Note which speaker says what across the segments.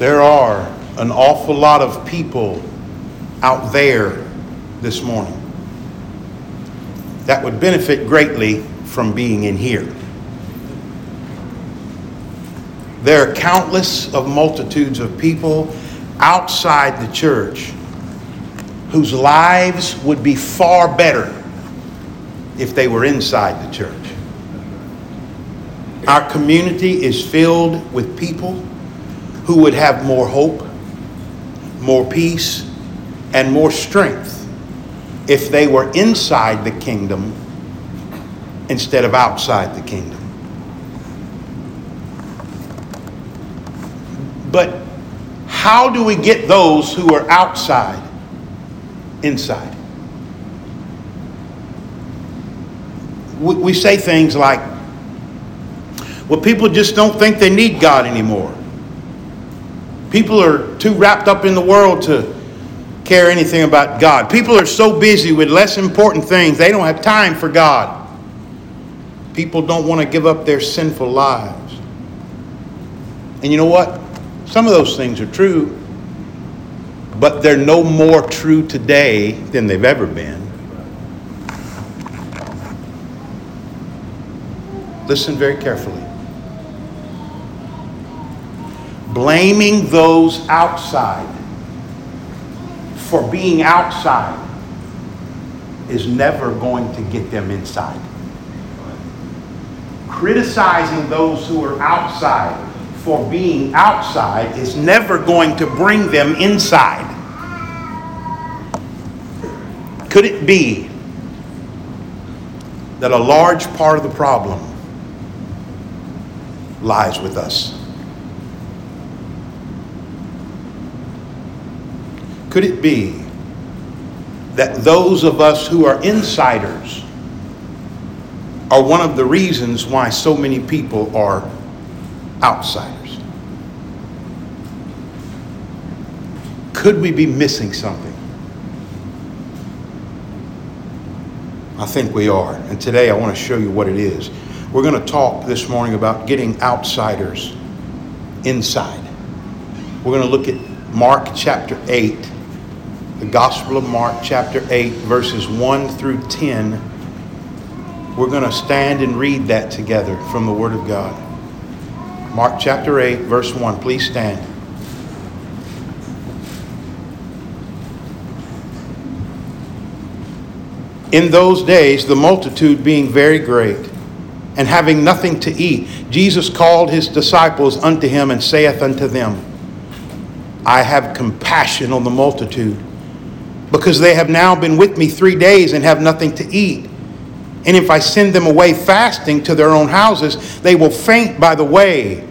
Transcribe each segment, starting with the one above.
Speaker 1: There are an awful lot of people out there this morning that would benefit greatly from being in here. There are countless of multitudes of people outside the church whose lives would be far better if they were inside the church. Our community is filled with people who would have more hope, more peace, and more strength if they were inside the kingdom instead of outside the kingdom. But how do we get those who are outside inside? We, say things like, well, people just don't think they need God anymore. People are too wrapped up in the world to care anything about God. People are so busy with less important things, they don't have time for God. People don't want to give up their sinful lives. And you know what? Some of those things are true, but they're no more true today than they've ever been. Listen very carefully. Blaming those outside for being outside is never going to get them inside. Criticizing those who are outside for being outside is never going to bring them inside. Could it be that a large part of the problem lies with us? Could it be that those of us who are insiders are one of the reasons why so many people are outsiders. Could we be missing something? I think we are. And today I want to show you what it is. We're going to talk this morning about getting outsiders inside. We're going to look at Mark chapter 8, the Gospel of Mark chapter 8, verses 1 through 10. We're going to stand and read that together from the Word of God. Mark chapter 8, verse 1. Please stand. In those days, the multitude being very great, and having nothing to eat, Jesus called his disciples unto him and saith unto them, I have compassion on the multitude, because they have now been with me three days and have nothing to eat. And if I send them away fasting to their own houses, they will faint by the way,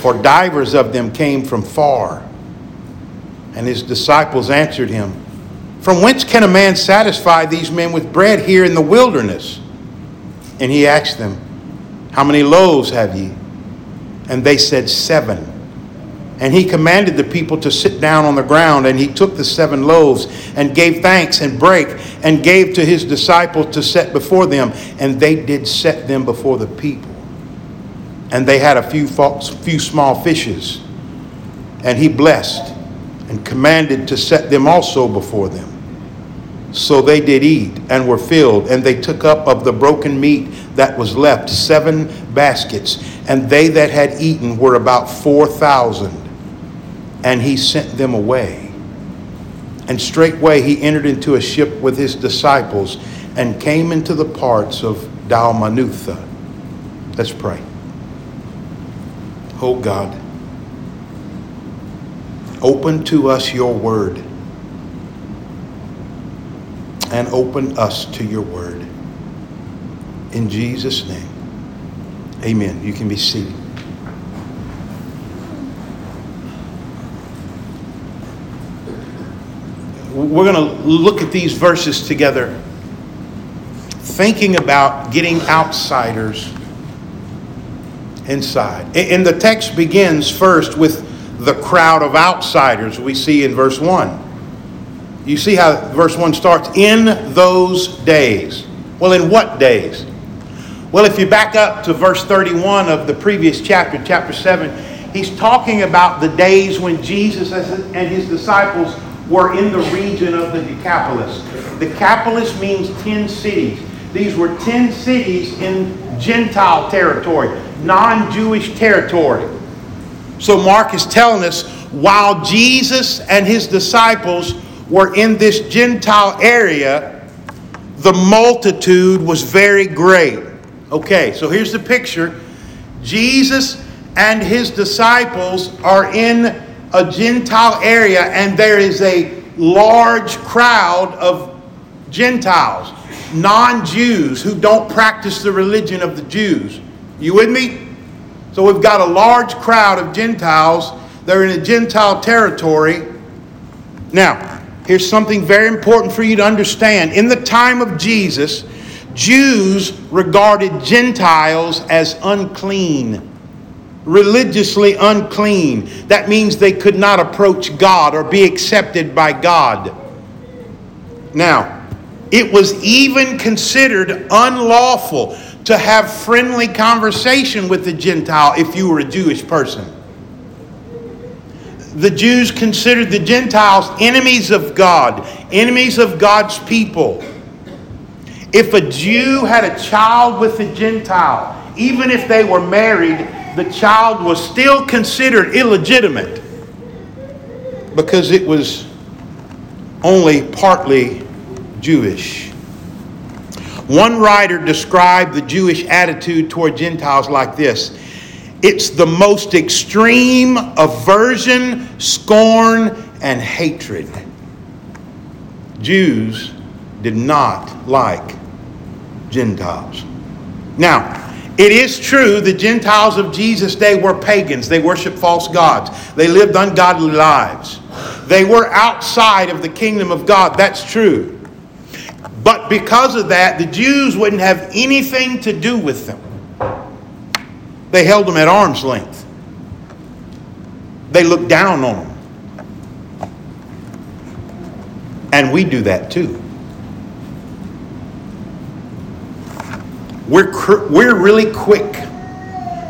Speaker 1: for divers of them came from far. And his disciples answered him, From whence can a man satisfy these men with bread here in the wilderness? And he asked them, How many loaves have ye? And they said, Seven. And he commanded the people to sit down on the ground, and he took the seven loaves and gave thanks and brake and gave to his disciples to set before them, and they did set them before the people. And they had a few, few small fishes, and he blessed and commanded to set them also before them. So they did eat and were filled, and they took up of the broken meat that was left seven baskets, and they that had eaten were about four thousand and he sent them away. And straightway he entered into a ship with his disciples and came into the parts of Dalmanutha. Let's pray. Oh God, open to us your word and open us to your word. In Jesus' name, amen. You can be seated. We're going to look at these verses together, thinking about getting outsiders inside. And the text begins first with the crowd of outsiders we see in verse 1. You see how verse 1 starts? In those days. Well, in what days? Well, if you back up to verse 31 of the previous chapter, chapter 7, He's talking about the days when Jesus and his disciples were in the region of the Decapolis. Decapolis means 10 cities. These were 10 cities in Gentile territory, non Jewish territory. So Mark is telling us while Jesus and his disciples were in this Gentile area, the multitude was very great. Okay, so here's the picture Jesus and his disciples are in a Gentile area, and there is a large crowd of Gentiles, non Jews who don't practice the religion of the Jews. You with me? So we've got a large crowd of Gentiles. They're in a Gentile territory. Now, here's something very important for you to understand. In the time of Jesus, Jews regarded Gentiles as unclean, religiously unclean. That means they could not approach God or be accepted by God. Now, it was even considered unlawful to have friendly conversation with the Gentile if you were a Jewish person. The Jews considered the Gentiles enemies of God, enemies of God's people. If a Jew had a child with a Gentile, even if they were married, the child was still considered illegitimate because it was only partly Jewish. One writer described the Jewish attitude toward Gentiles like this it's the most extreme aversion, scorn, and hatred. Jews did not like Gentiles. Now, it is true the Gentiles of Jesus' day were pagans. They worshiped false gods. They lived ungodly lives. They were outside of the kingdom of God. That's true. But because of that, the Jews wouldn't have anything to do with them. They held them at arm's length. They looked down on them. And we do that too. We're, we're really quick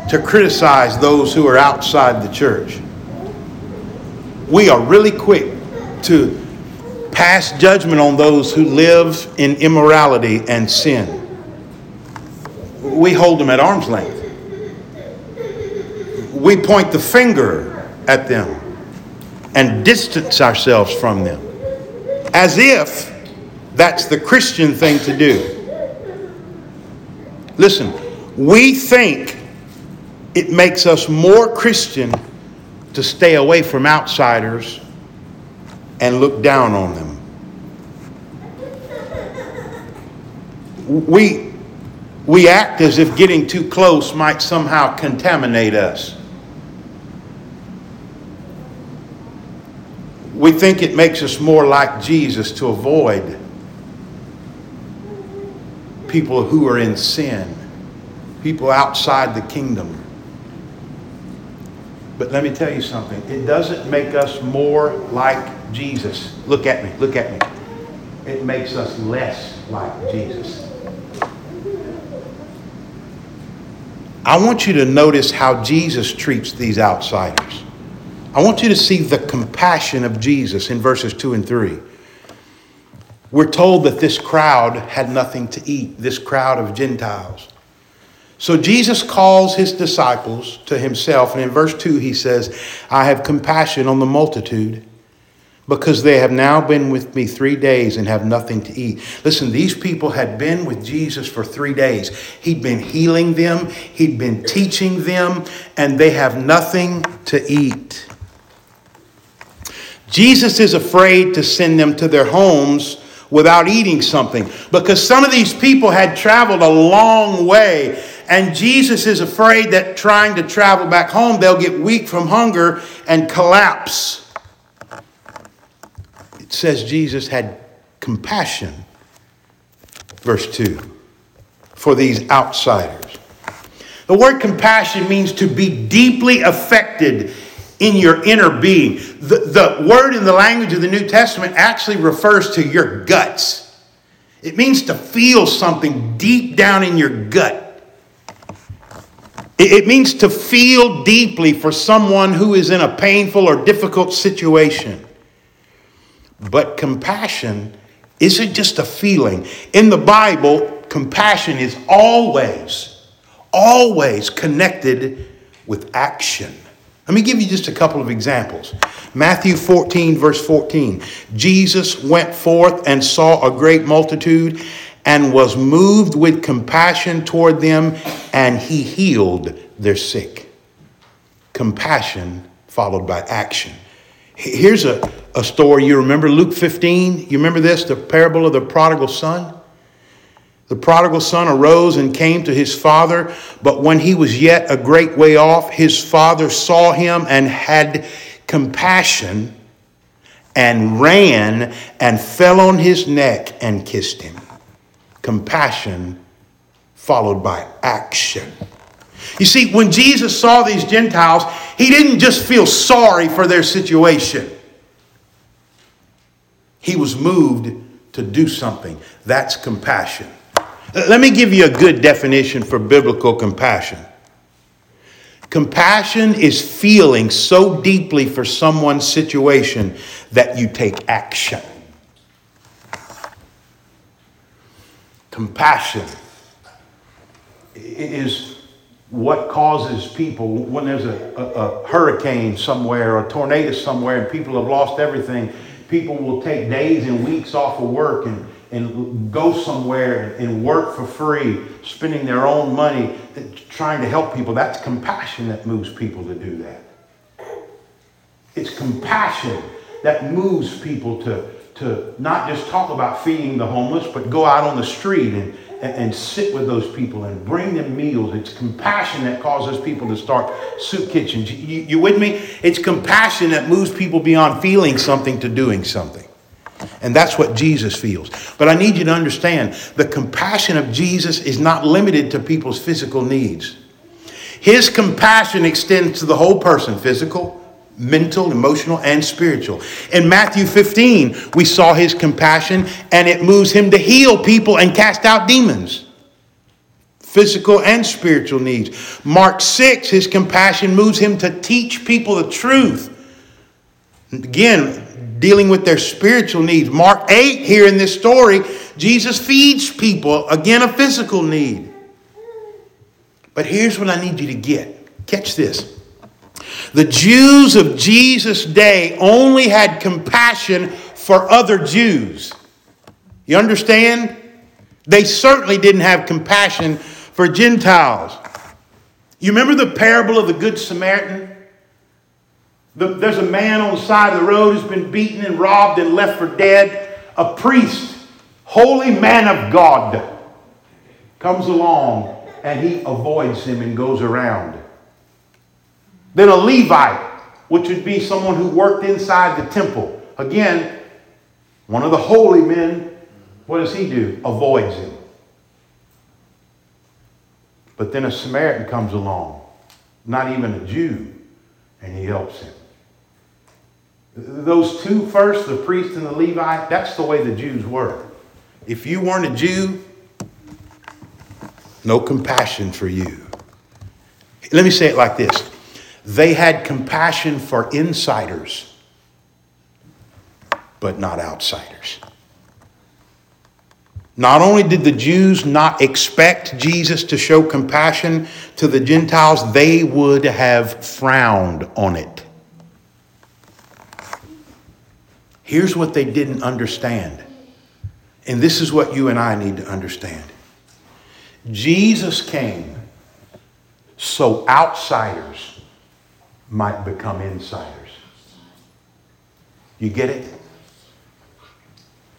Speaker 1: to criticize those who are outside the church. We are really quick to pass judgment on those who live in immorality and sin. We hold them at arm's length. We point the finger at them and distance ourselves from them as if that's the Christian thing to do. Listen, we think it makes us more Christian to stay away from outsiders and look down on them. We, we act as if getting too close might somehow contaminate us. We think it makes us more like Jesus to avoid people who are in sin, people outside the kingdom. But let me tell you something. It doesn't make us more like Jesus. Look at me. Look at me. It makes us less like Jesus. I want you to notice how Jesus treats these outsiders. I want you to see the compassion of Jesus in verses 2 and 3. We're told that this crowd had nothing to eat, this crowd of Gentiles. So Jesus calls his disciples to himself, and in verse 2 he says, I have compassion on the multitude because they have now been with me three days and have nothing to eat. Listen, these people had been with Jesus for three days. He'd been healing them, he'd been teaching them, and they have nothing to eat. Jesus is afraid to send them to their homes without eating something because some of these people had traveled a long way and Jesus is afraid that trying to travel back home, they'll get weak from hunger and collapse. It says Jesus had compassion, verse 2, for these outsiders. The word compassion means to be deeply affected in your inner being. The, the word in the language of the New Testament actually refers to your guts. It means to feel something deep down in your gut. It means to feel deeply for someone who is in a painful or difficult situation. But compassion isn't just a feeling. In the Bible, compassion is always, always connected with action. Let me give you just a couple of examples. Matthew 14, verse 14. Jesus went forth and saw a great multitude and was moved with compassion toward them, and he healed their sick. Compassion followed by action. Here's a, a story you remember Luke 15. You remember this, the parable of the prodigal son? The prodigal son arose and came to his father, but when he was yet a great way off, his father saw him and had compassion and ran and fell on his neck and kissed him. Compassion followed by action. You see, when Jesus saw these Gentiles, he didn't just feel sorry for their situation, he was moved to do something. That's compassion. Let me give you a good definition for biblical compassion. Compassion is feeling so deeply for someone's situation that you take action. Compassion is what causes people when there's a, a, a, hurricane somewhere, a tornado somewhere, and people have lost everything. People will take days and weeks off of work and and go somewhere and work for free, spending their own money, trying to help people. That's compassion that moves people to do that. It's compassion that moves people to, to not just talk about feeding the homeless, but go out on the street and, and, and sit with those people and bring them meals. It's compassion that causes people to start soup kitchens. You, you with me? It's compassion that moves people beyond feeling something to doing something. And that's what Jesus feels. But I need you to understand the compassion of Jesus is not limited to people's physical needs. His compassion extends to the whole person physical, mental, emotional, and spiritual. In Matthew 15, we saw his compassion, and it moves him to heal people and cast out demons. Physical and spiritual needs. Mark 6, his compassion moves him to teach people the truth. Again, dealing with their spiritual needs. Mark 8, here in this story, Jesus feeds people, again, a physical need. But here's what I need you to get catch this. The Jews of Jesus' day only had compassion for other Jews. You understand? They certainly didn't have compassion for Gentiles. You remember the parable of the Good Samaritan? The, there's a man on the side of the road who's been beaten and robbed and left for dead. A priest, holy man of God, comes along and he avoids him and goes around. Then a Levite, which would be someone who worked inside the temple, again, one of the holy men, what does he do? Avoids him. But then a Samaritan comes along, not even a Jew, and he helps him. Those two first, the priest and the Levite, that's the way the Jews were. If you weren't a Jew, no compassion for you. Let me say it like this they had compassion for insiders, but not outsiders. Not only did the Jews not expect Jesus to show compassion to the Gentiles, they would have frowned on it. Here's what they didn't understand. And this is what you and I need to understand. Jesus came so outsiders might become insiders. You get it?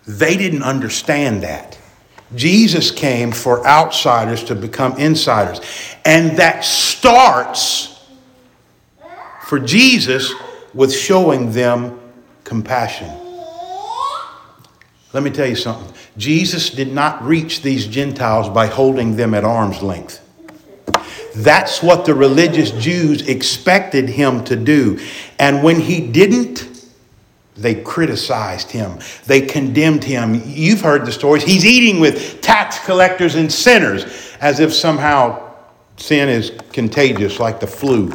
Speaker 1: They didn't understand that. Jesus came for outsiders to become insiders. And that starts for Jesus with showing them compassion. Let me tell you something. Jesus did not reach these Gentiles by holding them at arm's length. That's what the religious Jews expected him to do. And when he didn't, they criticized him. They condemned him. You've heard the stories. He's eating with tax collectors and sinners as if somehow sin is contagious like the flu.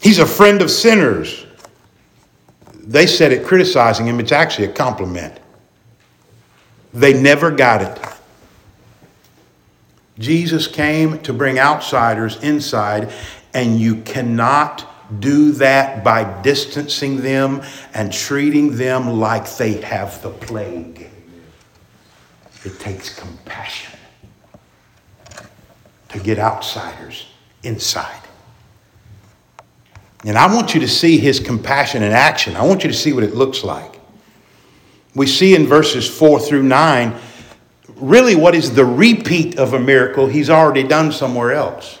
Speaker 1: He's a friend of sinners. They said it criticizing him, it's actually a compliment. They never got it. Jesus came to bring outsiders inside, and you cannot do that by distancing them and treating them like they have the plague. It takes compassion to get outsiders inside. And I want you to see his compassion in action. I want you to see what it looks like. We see in verses 4 through 9 really what is the repeat of a miracle he's already done somewhere else.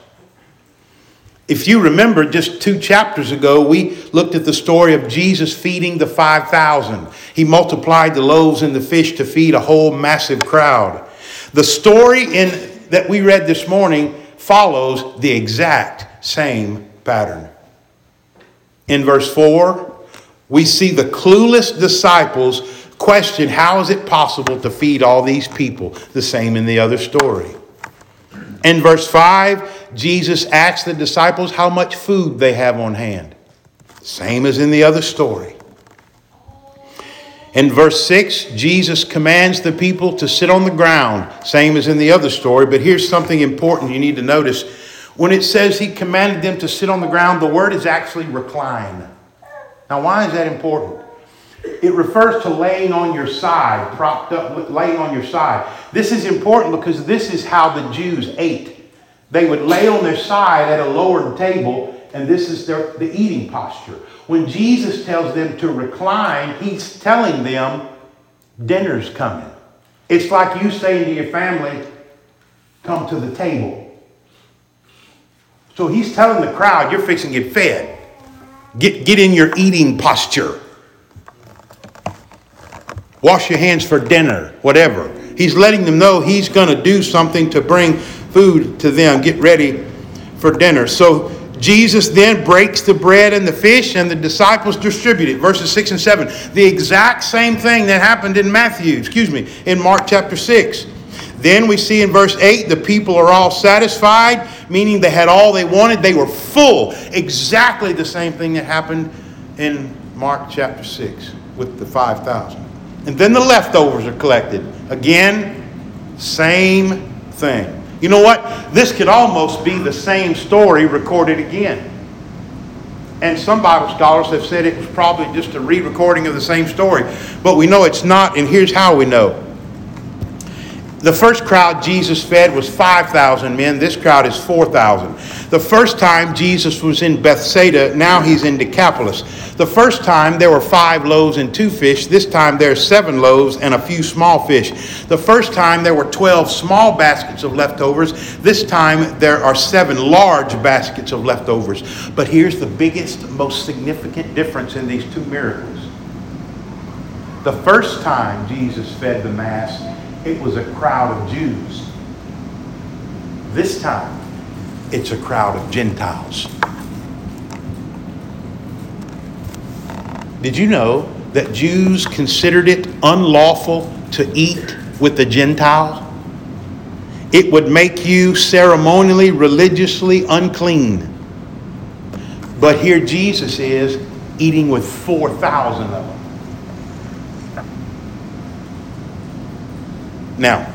Speaker 1: If you remember, just two chapters ago, we looked at the story of Jesus feeding the 5,000. He multiplied the loaves and the fish to feed a whole massive crowd. The story in, that we read this morning follows the exact same pattern. In verse 4, we see the clueless disciples question how is it possible to feed all these people? The same in the other story. In verse 5, Jesus asks the disciples how much food they have on hand. Same as in the other story. In verse 6, Jesus commands the people to sit on the ground, same as in the other story. But here's something important you need to notice. When it says he commanded them to sit on the ground, the word is actually recline. Now, why is that important? It refers to laying on your side, propped up, laying on your side. This is important because this is how the Jews ate. They would lay on their side at a lowered table, and this is their, the eating posture. When Jesus tells them to recline, he's telling them dinner's coming. It's like you saying to your family, come to the table. So he's telling the crowd, you're fixing to get fed. Get, get in your eating posture. Wash your hands for dinner, whatever. He's letting them know he's going to do something to bring food to them. Get ready for dinner. So Jesus then breaks the bread and the fish, and the disciples distribute it. Verses 6 and 7. The exact same thing that happened in Matthew, excuse me, in Mark chapter 6. Then we see in verse 8 the people are all satisfied, meaning they had all they wanted. They were full. Exactly the same thing that happened in Mark chapter 6 with the 5,000. And then the leftovers are collected. Again, same thing. You know what? This could almost be the same story recorded again. And some Bible scholars have said it was probably just a re recording of the same story. But we know it's not, and here's how we know. The first crowd Jesus fed was 5,000 men. This crowd is 4,000. The first time Jesus was in Bethsaida, now he's in Decapolis. The first time there were five loaves and two fish. This time there are seven loaves and a few small fish. The first time there were 12 small baskets of leftovers. This time there are seven large baskets of leftovers. But here's the biggest, most significant difference in these two miracles. The first time Jesus fed the mass, it was a crowd of Jews. This time, it's a crowd of Gentiles. Did you know that Jews considered it unlawful to eat with the Gentile? It would make you ceremonially, religiously unclean. But here Jesus is eating with 4,000 of them. Now,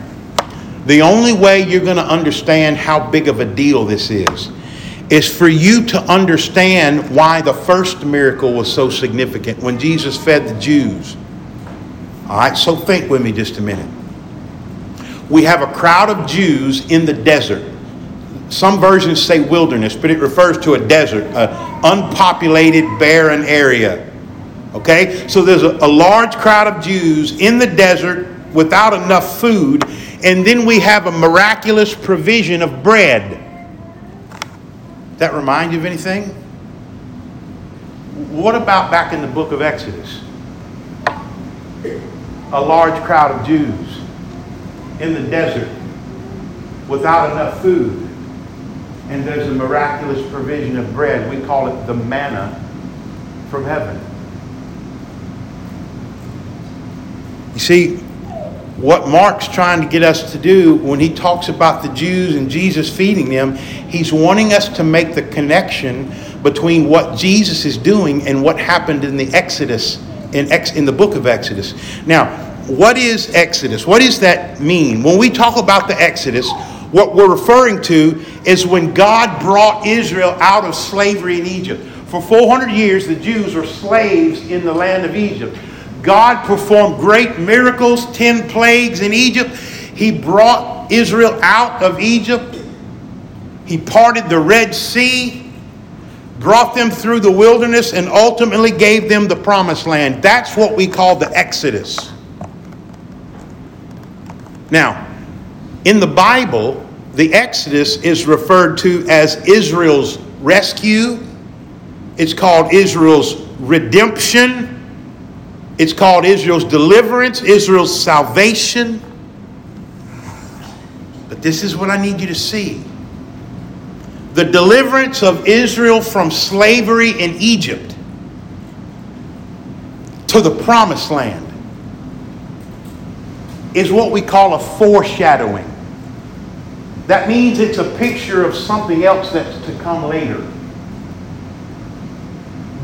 Speaker 1: the only way you're going to understand how big of a deal this is is for you to understand why the first miracle was so significant when Jesus fed the Jews. All right, so think with me just a minute. We have a crowd of Jews in the desert. Some versions say wilderness, but it refers to a desert, an unpopulated, barren area. Okay? So there's a, a large crowd of Jews in the desert without enough food, and then we have a miraculous provision of bread. That remind you of anything? What about back in the book of Exodus? A large crowd of Jews in the desert without enough food. And there's a miraculous provision of bread. We call it the manna from heaven. You see, what Mark's trying to get us to do when he talks about the Jews and Jesus feeding them, he's wanting us to make the connection between what Jesus is doing and what happened in the Exodus, in, Ex, in the book of Exodus. Now, what is Exodus? What does that mean? When we talk about the Exodus, what we're referring to is when God brought Israel out of slavery in Egypt. For 400 years, the Jews were slaves in the land of Egypt. God performed great miracles, 10 plagues in Egypt. He brought Israel out of Egypt. He parted the Red Sea, brought them through the wilderness, and ultimately gave them the promised land. That's what we call the Exodus. Now, in the Bible, the Exodus is referred to as Israel's rescue. It's called Israel's redemption. It's called Israel's deliverance, Israel's salvation. But this is what I need you to see the deliverance of Israel from slavery in Egypt to the promised land is what we call a foreshadowing. That means it's a picture of something else that's to come later.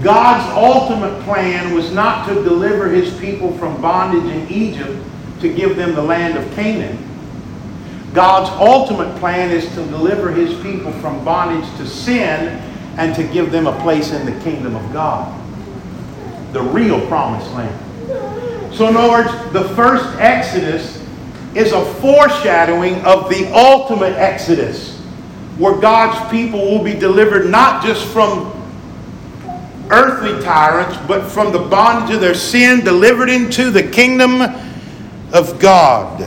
Speaker 1: God's ultimate plan was not to deliver his people from bondage in Egypt to give them the land of Canaan. God's ultimate plan is to deliver his people from bondage to sin and to give them a place in the kingdom of God. The real promised land. So, in other words, the first Exodus is a foreshadowing of the ultimate Exodus, where God's people will be delivered not just from earthly tyrants, but from the bondage of their sin, delivered into the kingdom of God.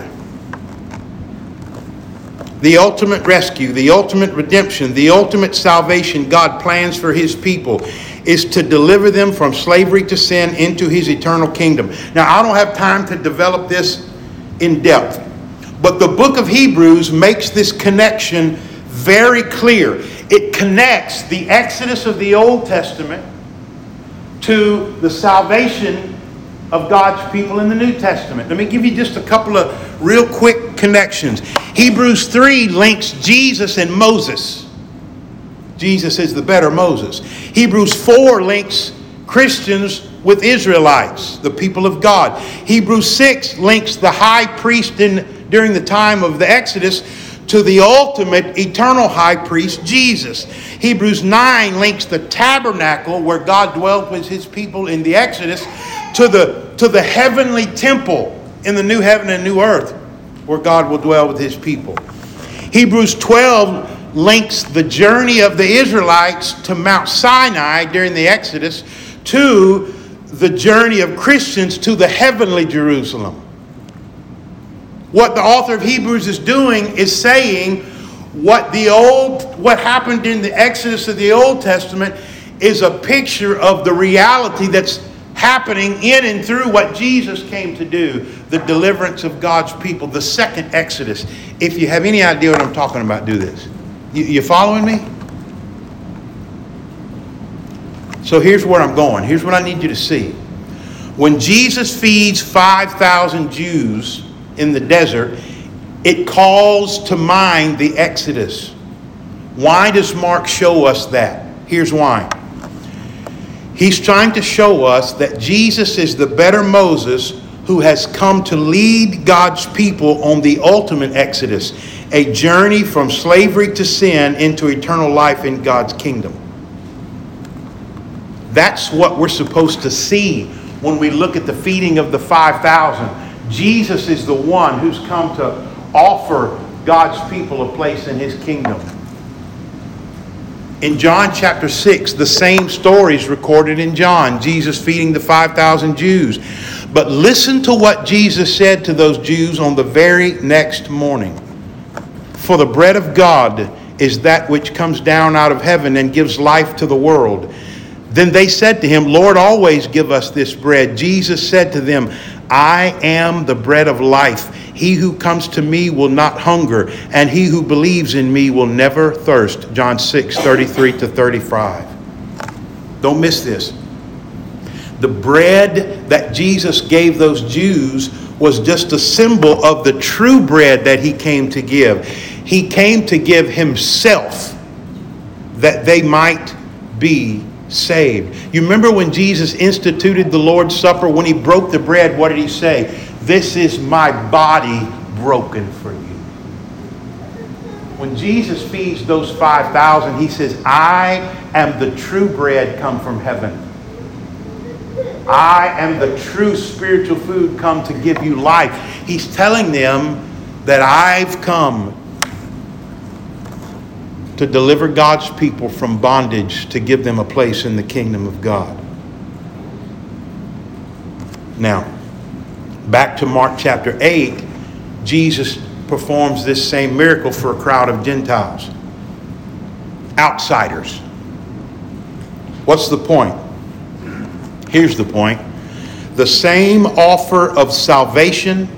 Speaker 1: The ultimate rescue, the ultimate redemption, the ultimate salvation God plans for His people is to deliver them from slavery to sin into His eternal kingdom. Now, I don't have time to develop this in depth, but the book of Hebrews makes this connection very clear. It connects the Exodus of the Old Testament to the salvation of God's people in the New Testament. Let me give you just a couple of real quick connections. Hebrews 3 links Jesus and Moses. Jesus is the better Moses. Hebrews 4 links Christians with Israelites, the people of God. Hebrews 6 links the high priest in, during the time of the Exodus to the ultimate eternal high priest, Jesus. Hebrews 9 links the tabernacle where God dwelt with his people in the Exodus to the, to the heavenly temple in the new heaven and new earth where God will dwell with his people. Hebrews 12 links the journey of the Israelites to Mount Sinai during the Exodus to the journey of Christians to the heavenly Jerusalem. What the author of Hebrews is doing is saying what the old what happened in the Exodus of the Old Testament is a picture of the reality that's happening in and through what Jesus came to do, the deliverance of God's people, the second Exodus. If you have any idea what I'm talking about, do this. You, you following me? So here's where I'm going. Here's what I need you to see. When Jesus feeds 5,000 Jews in the desert, it calls to mind the Exodus. Why does Mark show us that? Here's why. He's trying to show us that Jesus is the better Moses who has come to lead God's people on the ultimate Exodus, a journey from slavery to sin into eternal life in God's kingdom. That's what we're supposed to see when we look at the feeding of the 5,000 Jesus is the one who's come to offer God's people a place in his kingdom. In John chapter 6, the same story is recorded in John, Jesus feeding the 5,000 Jews. But listen to what Jesus said to those Jews on the very next morning. For the bread of God is that which comes down out of heaven and gives life to the world. Then they said to him, Lord, always give us this bread. Jesus said to them, I am the bread of life. He who comes to me will not hunger, and he who believes in me will never thirst. John 6, 33 to 35. Don't miss this. The bread that Jesus gave those Jews was just a symbol of the true bread that he came to give. He came to give himself that they might be saved. You remember when Jesus instituted the Lord's Supper, when he broke the bread, what did he say? This is my body broken for you. When Jesus feeds those 5,000, he says, I am the true bread come from heaven. I am the true spiritual food come to give you life. He's telling them that I've come to deliver God's people from bondage to give them a place in the kingdom of God. Now, back to Mark chapter 8, Jesus performs this same miracle for a crowd of Gentiles, outsiders. What's the point? Here's the point the same offer of salvation,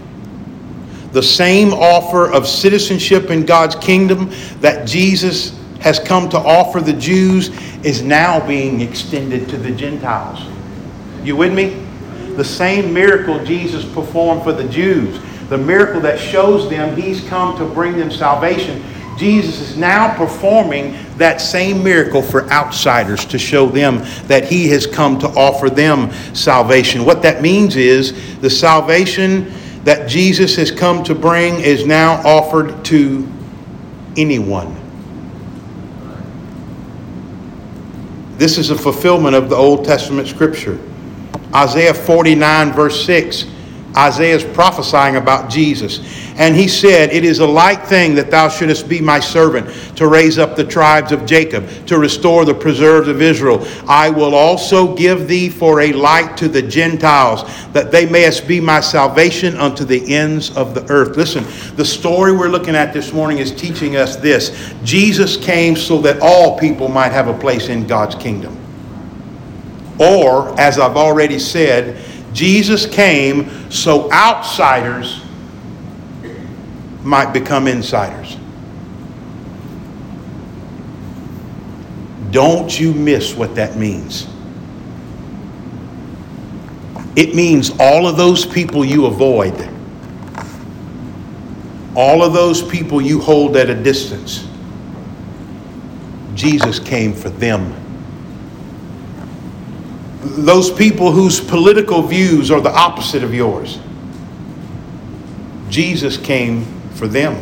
Speaker 1: the same offer of citizenship in God's kingdom that Jesus has come to offer the Jews is now being extended to the Gentiles. You with me? The same miracle Jesus performed for the Jews, the miracle that shows them he's come to bring them salvation, Jesus is now performing that same miracle for outsiders to show them that he has come to offer them salvation. What that means is the salvation that Jesus has come to bring is now offered to anyone. This is a fulfillment of the Old Testament scripture. Isaiah 49, verse 6 Isaiah is prophesying about Jesus. And he said, It is a light thing that thou shouldest be my servant to raise up the tribes of Jacob, to restore the preserves of Israel. I will also give thee for a light to the Gentiles, that they mayest be my salvation unto the ends of the earth. Listen, the story we're looking at this morning is teaching us this Jesus came so that all people might have a place in God's kingdom. Or, as I've already said, Jesus came so outsiders might become insiders. Don't you miss what that means. It means all of those people you avoid, all of those people you hold at a distance, Jesus came for them those people whose political views are the opposite of yours. Jesus came for them.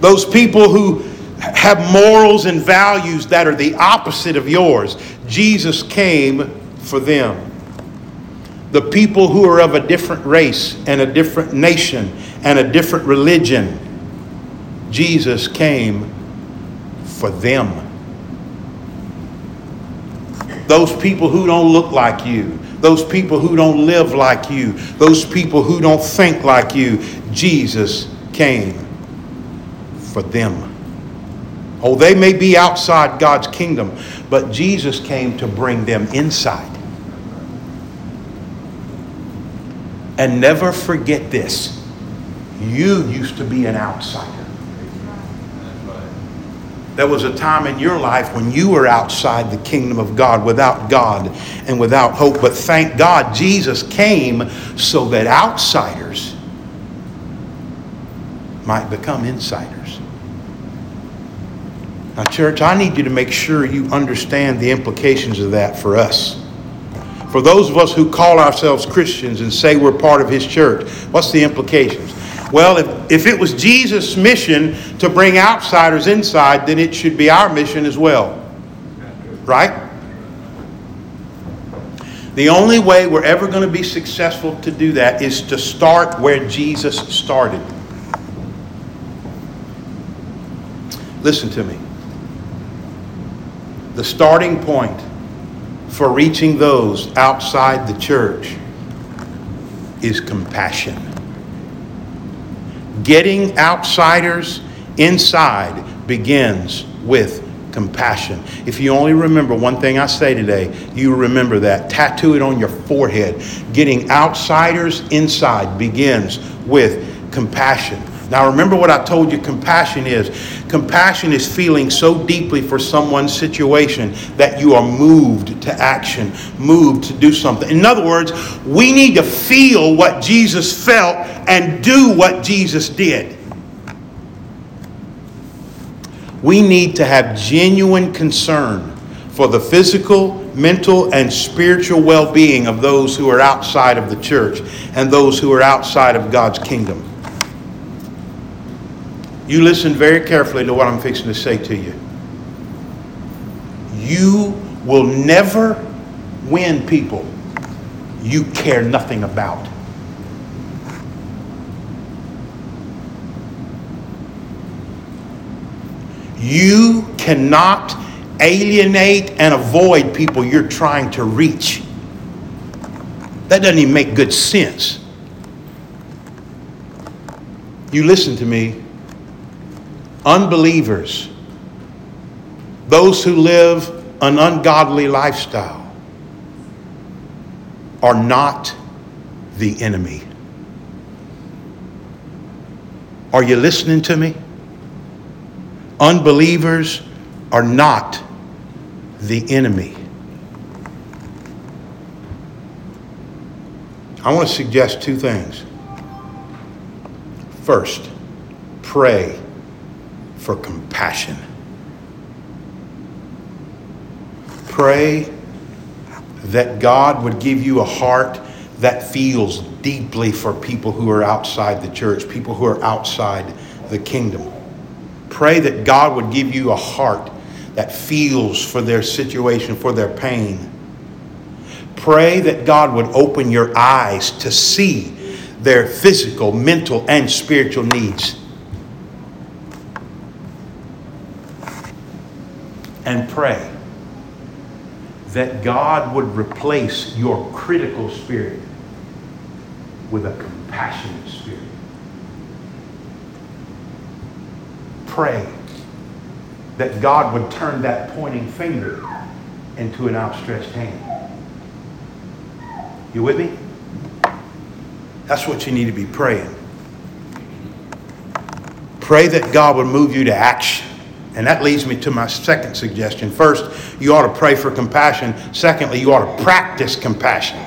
Speaker 1: Those people who have morals and values that are the opposite of yours, Jesus came for them. The people who are of a different race and a different nation and a different religion, Jesus came for them those people who don't look like you, those people who don't live like you, those people who don't think like you. Jesus came for them. Oh, they may be outside God's kingdom, but Jesus came to bring them inside. And never forget this you used to be an outsider. There was a time in your life when you were outside the kingdom of God, without God and without hope. But thank God Jesus came so that outsiders might become insiders. Now, church, I need you to make sure you understand the implications of that for us. For those of us who call ourselves Christians and say we're part of His church, what's the implications? Well, if, if it was Jesus' mission to bring outsiders inside, then it should be our mission as well. Right? The only way we're ever going to be successful to do that is to start where Jesus started. Listen to me. The starting point for reaching those outside the church is compassion getting outsiders inside begins with compassion. If you only remember one thing I say today, you remember that. Tattoo it on your forehead. Getting outsiders inside begins with compassion. Now, remember what I told you compassion is. Compassion is feeling so deeply for someone's situation that you are moved to action, moved to do something. In other words, we need to feel what Jesus felt and do what Jesus did. We need to have genuine concern for the physical, mental, and spiritual well being of those who are outside of the church and those who are outside of God's kingdom. You listen very carefully to what I'm fixing to say to you. You will never win people you care nothing about. You cannot alienate and avoid people you're trying to reach. That doesn't even make good sense. You listen to me unbelievers, those who live an ungodly lifestyle, are not the enemy. Are you listening to me? Unbelievers are not the enemy. I want to suggest two things. First, pray for compassion. Pray that God would give you a heart that feels deeply for people who are outside the church, people who are outside the kingdom. Pray that God would give you a heart that feels for their situation, for their pain. Pray that God would open your eyes to see their physical, mental, and spiritual needs. And pray that God would replace your critical spirit with a compassionate spirit. Pray that God would turn that pointing finger into an outstretched hand. You with me? That's what you need to be praying. Pray that God would move you to action and that leads me to my second suggestion. First, you ought to pray for compassion. Secondly, you ought to practice compassion.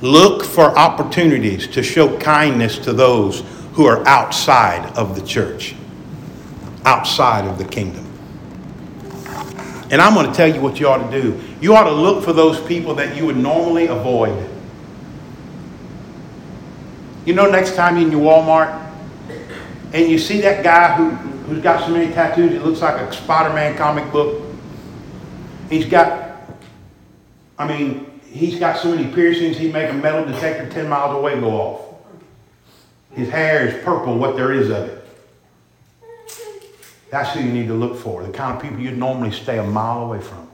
Speaker 1: Look for opportunities to show kindness to those who are outside of the church, outside of the kingdom. And I'm going to tell you what you ought to do. You ought to look for those people that you would normally avoid. You know, next time you're in your Walmart and you see that guy who, who's got so many tattoos, he looks like a Spider-Man comic book. He's got, I mean, he's got so many piercings, he'd make a metal detector 10 miles away go off. His hair is purple, what there is of it. That's who you need to look for, the kind of people you'd normally stay a mile away from.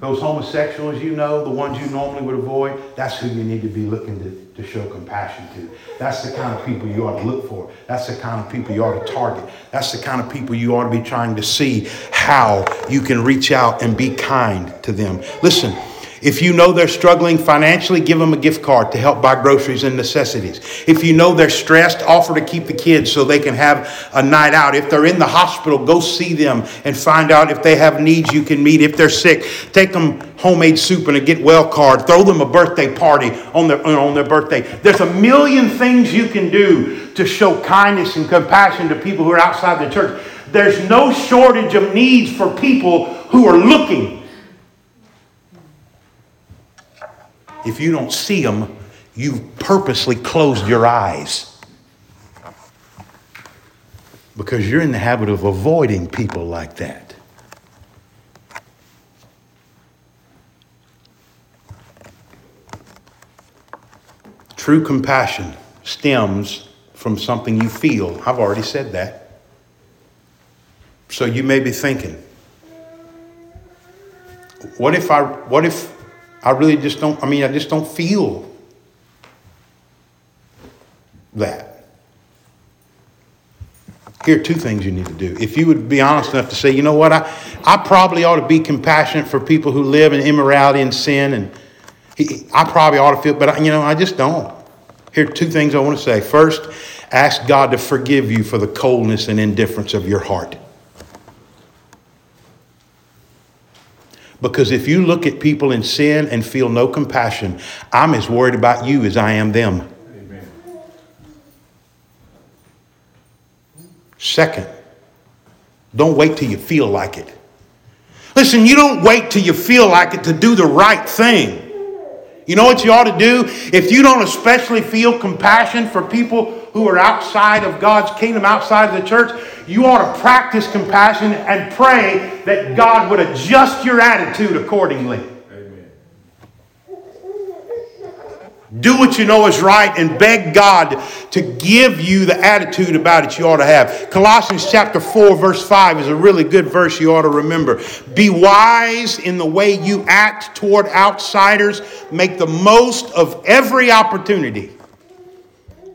Speaker 1: Those homosexuals you know, the ones you normally would avoid, that's who you need to be looking to, to show compassion to. That's the kind of people you ought to look for. That's the kind of people you ought to target. That's the kind of people you ought to be trying to see how you can reach out and be kind to them. Listen, if you know they're struggling financially, give them a gift card to help buy groceries and necessities. If you know they're stressed, offer to keep the kids so they can have a night out. If they're in the hospital, go see them and find out if they have needs you can meet. If they're sick, take them homemade soup and a get well card. Throw them a birthday party on their, on their birthday. There's a million things you can do to show kindness and compassion to people who are outside the church. There's no shortage of needs for people who are looking If you don't see them, you've purposely closed your eyes. Because you're in the habit of avoiding people like that. True compassion stems from something you feel. I've already said that. So you may be thinking, what if I what if I really just don't, I mean, I just don't feel that. Here are two things you need to do. If you would be honest enough to say, you know what, I, I probably ought to be compassionate for people who live in immorality and sin, and I probably ought to feel, but I, you know, I just don't. Here are two things I want to say. First, ask God to forgive you for the coldness and indifference of your heart. Because if you look at people in sin and feel no compassion, I'm as worried about you as I am them. Amen. Second, don't wait till you feel like it. Listen, you don't wait till you feel like it to do the right thing. You know what you ought to do? If you don't especially feel compassion for people who are outside of God's kingdom, outside of the church, you ought to practice compassion and pray that God would adjust your attitude accordingly. Do what you know is right and beg God to give you the attitude about it you ought to have. Colossians chapter 4, verse 5 is a really good verse you ought to remember. Be wise in the way you act toward outsiders, make the most of every opportunity.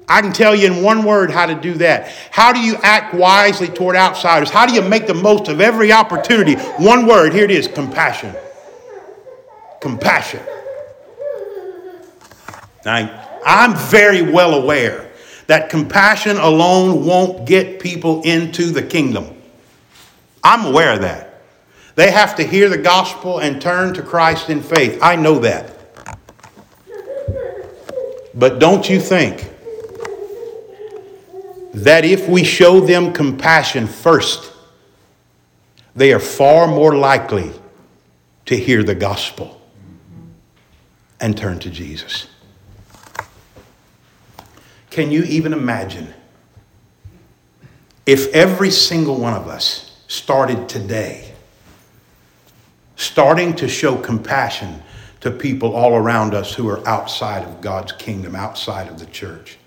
Speaker 1: I can tell you in one word how to do that. How do you act wisely toward outsiders? How do you make the most of every opportunity? One word, here it is compassion. Compassion. Now, I'm very well aware that compassion alone won't get people into the kingdom. I'm aware of that. They have to hear the gospel and turn to Christ in faith. I know that. But don't you think that if we show them compassion first, they are far more likely to hear the gospel and turn to Jesus? Can you even imagine if every single one of us started today, starting to show compassion to people all around us who are outside of God's kingdom, outside of the church?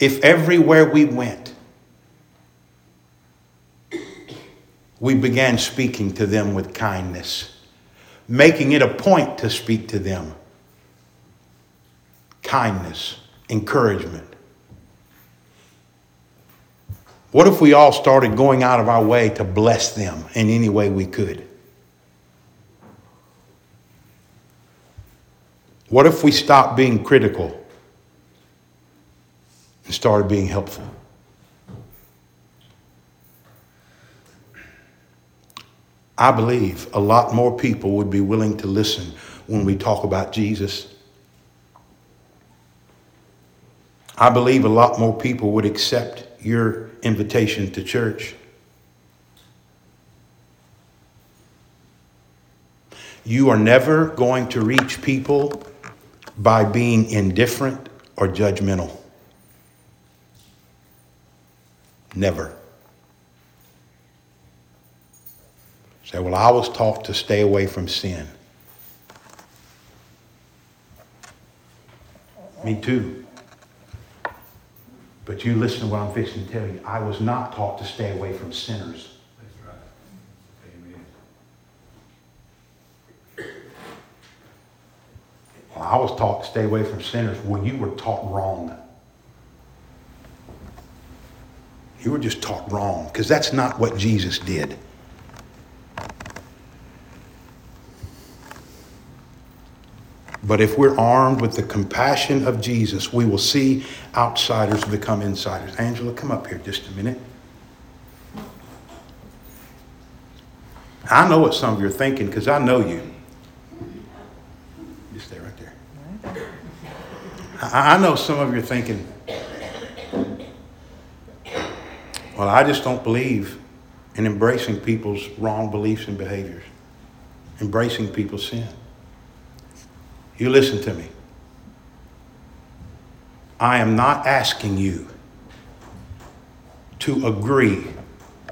Speaker 1: If everywhere we went, we began speaking to them with kindness, making it a point to speak to them, kindness, encouragement, what if we all started going out of our way to bless them in any way we could? What if we stopped being critical and started being helpful? I believe a lot more people would be willing to listen when we talk about Jesus. I believe a lot more people would accept your invitation to church. You are never going to reach people by being indifferent or judgmental. Never. Say, well, I was taught to stay away from sin. Me too. But you listen to what I'm fixing to tell you. I was not taught to stay away from sinners. That's right. Amen. Well, I was taught to stay away from sinners. Well, you were taught wrong. You were just taught wrong because that's not what Jesus did. But if we're armed with the compassion of Jesus, we will see outsiders become insiders. Angela, come up here just a minute. I know what some of you are thinking because I know you. Just stay right there. I know some of you are thinking, well, I just don't believe in embracing people's wrong beliefs and behaviors, embracing people's sin. You listen to me. I am not asking you to agree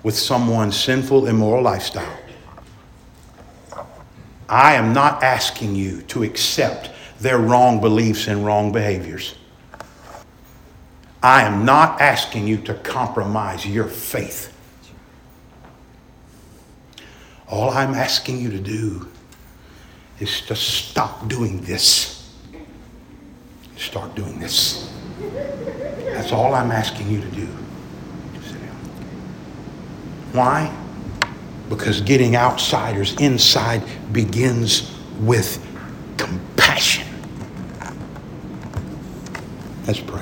Speaker 1: with someone's sinful, immoral lifestyle. I am not asking you to accept their wrong beliefs and wrong behaviors. I am not asking you to compromise your faith. All I'm asking you to do is to stop doing this. Start doing this. That's all I'm asking you to do. Why? Because getting outsiders inside begins with compassion. Let's pray.